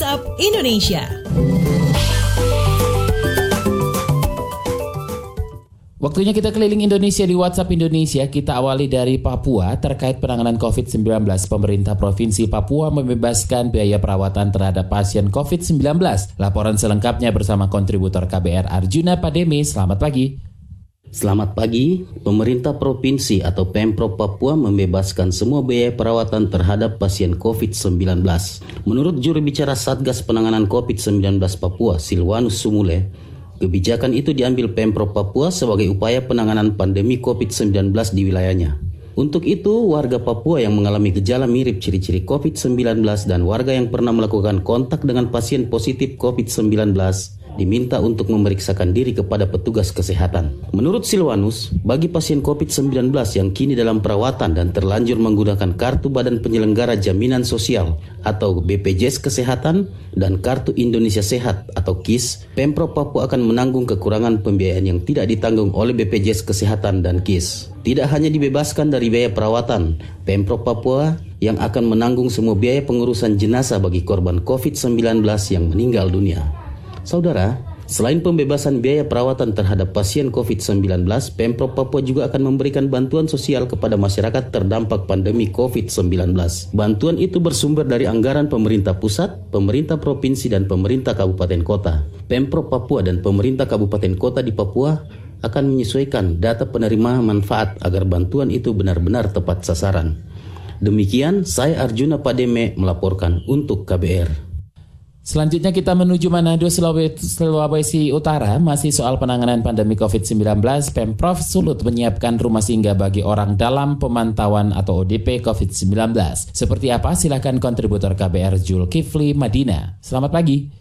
WhatsApp Indonesia. Waktunya kita keliling Indonesia di WhatsApp Indonesia. Kita awali dari Papua terkait penanganan COVID-19. Pemerintah Provinsi Papua membebaskan biaya perawatan terhadap pasien COVID-19. Laporan selengkapnya bersama kontributor KBR Arjuna Pademi. Selamat pagi. Selamat pagi, pemerintah provinsi atau Pemprov Papua membebaskan semua biaya perawatan terhadap pasien COVID-19. Menurut juru bicara Satgas Penanganan COVID-19 Papua, Silwanus Sumule, Kebijakan itu diambil Pemprov Papua sebagai upaya penanganan pandemi COVID-19 di wilayahnya. Untuk itu, warga Papua yang mengalami gejala mirip ciri-ciri COVID-19 dan warga yang pernah melakukan kontak dengan pasien positif COVID-19 diminta untuk memeriksakan diri kepada petugas kesehatan. Menurut Silwanus, bagi pasien COVID-19 yang kini dalam perawatan dan terlanjur menggunakan kartu Badan Penyelenggara Jaminan Sosial atau BPJS Kesehatan dan Kartu Indonesia Sehat atau KIS, Pemprov Papua akan menanggung kekurangan pembiayaan yang tidak ditanggung oleh BPJS Kesehatan dan KIS. Tidak hanya dibebaskan dari biaya perawatan, Pemprov Papua yang akan menanggung semua biaya pengurusan jenazah bagi korban COVID-19 yang meninggal dunia. Saudara, selain pembebasan biaya perawatan terhadap pasien COVID-19, Pemprov Papua juga akan memberikan bantuan sosial kepada masyarakat terdampak pandemi COVID-19. Bantuan itu bersumber dari anggaran pemerintah pusat, pemerintah provinsi, dan pemerintah kabupaten kota. Pemprov Papua dan pemerintah kabupaten kota di Papua akan menyesuaikan data penerima manfaat agar bantuan itu benar-benar tepat sasaran. Demikian, saya Arjuna Pademe melaporkan untuk KBR. Selanjutnya kita menuju Manado, Sulawesi Utara. Masih soal penanganan pandemi COVID-19, Pemprov Sulut menyiapkan rumah singgah bagi orang dalam pemantauan atau ODP COVID-19. Seperti apa? Silahkan kontributor KBR Jul Kifli Madina. Selamat pagi.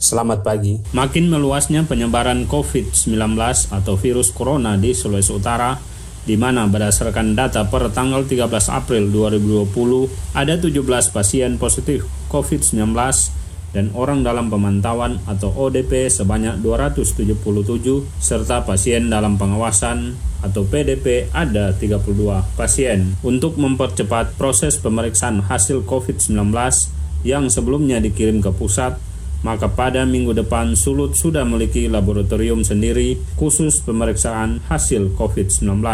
Selamat pagi. Makin meluasnya penyebaran COVID-19 atau virus corona di Sulawesi Utara, di mana berdasarkan data per tanggal 13 April 2020, ada 17 pasien positif COVID-19 dan orang dalam pemantauan atau ODP sebanyak 277 serta pasien dalam pengawasan atau PDP ada 32 pasien. Untuk mempercepat proses pemeriksaan hasil COVID-19 yang sebelumnya dikirim ke pusat, maka pada minggu depan Sulut sudah memiliki laboratorium sendiri khusus pemeriksaan hasil COVID-19.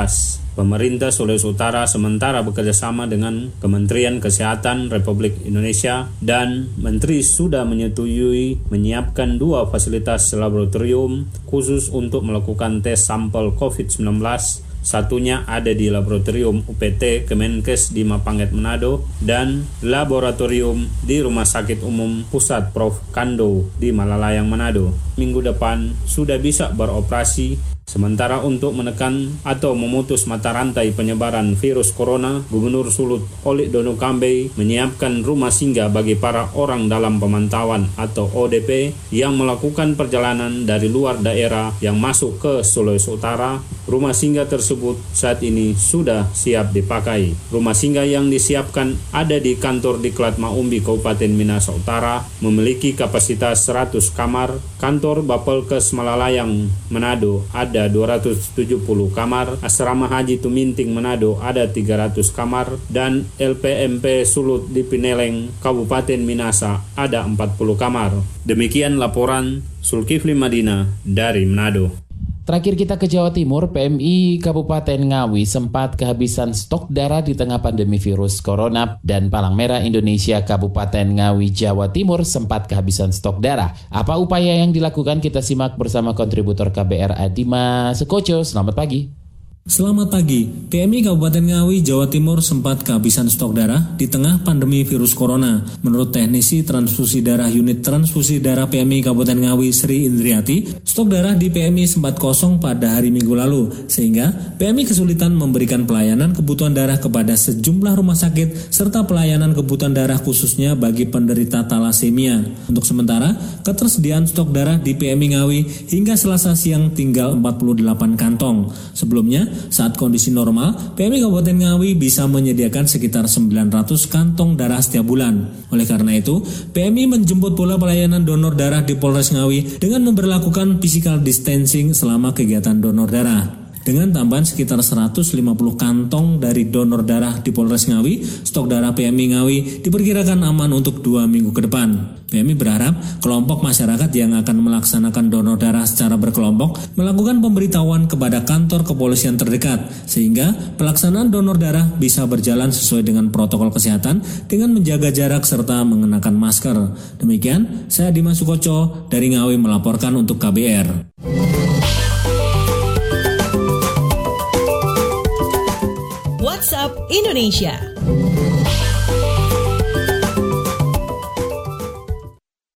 Pemerintah Sulawesi Utara sementara bekerjasama dengan Kementerian Kesehatan Republik Indonesia dan Menteri sudah menyetujui menyiapkan dua fasilitas laboratorium khusus untuk melakukan tes sampel COVID-19 Satunya ada di Laboratorium UPT Kemenkes di Mapangget Manado dan Laboratorium di Rumah Sakit Umum Pusat Prof. Kando di Malalayang Manado. Minggu depan sudah bisa beroperasi Sementara untuk menekan atau memutus mata rantai penyebaran virus corona, Gubernur Sulut Olik Dono Kambe menyiapkan rumah singgah bagi para orang dalam pemantauan atau ODP yang melakukan perjalanan dari luar daerah yang masuk ke Sulawesi Utara. Rumah singgah tersebut saat ini sudah siap dipakai. Rumah singgah yang disiapkan ada di kantor di Klat Maumbi Kabupaten Minahasa Utara, memiliki kapasitas 100 kamar. Kantor Bapelkes Malalayang Manado ada ada 270 kamar, Asrama Haji Tuminting Manado ada 300 kamar, dan LPMP Sulut di Pineleng, Kabupaten Minasa ada 40 kamar. Demikian laporan Sulkifli Madinah dari Manado. Terakhir kita ke Jawa Timur, PMI Kabupaten Ngawi sempat kehabisan stok darah di tengah pandemi virus corona dan Palang Merah Indonesia Kabupaten Ngawi Jawa Timur sempat kehabisan stok darah. Apa upaya yang dilakukan kita simak bersama kontributor KBR Adima Sekoco. Selamat pagi. Selamat pagi, PMI Kabupaten Ngawi, Jawa Timur sempat kehabisan stok darah di tengah pandemi virus corona. Menurut teknisi transfusi darah unit transfusi darah PMI Kabupaten Ngawi Sri Indriati, stok darah di PMI sempat kosong pada hari Minggu lalu, sehingga PMI kesulitan memberikan pelayanan kebutuhan darah kepada sejumlah rumah sakit serta pelayanan kebutuhan darah khususnya bagi penderita talasemia. Untuk sementara, ketersediaan stok darah di PMI Ngawi hingga selasa siang tinggal 48 kantong. Sebelumnya, saat kondisi normal, PMI Kabupaten Ngawi bisa menyediakan sekitar 900 kantong darah setiap bulan. Oleh karena itu, PMI menjemput bola pelayanan donor darah di Polres Ngawi dengan memperlakukan physical distancing selama kegiatan donor darah. Dengan tambahan sekitar 150 kantong dari donor darah di Polres Ngawi, stok darah PMI Ngawi diperkirakan aman untuk dua minggu ke depan. PMI berharap kelompok masyarakat yang akan melaksanakan donor darah secara berkelompok melakukan pemberitahuan kepada kantor kepolisian terdekat sehingga pelaksanaan donor darah bisa berjalan sesuai dengan protokol kesehatan dengan menjaga jarak serta mengenakan masker. Demikian, saya Dimas Sukoco dari Ngawi melaporkan untuk KBR. Indonesia.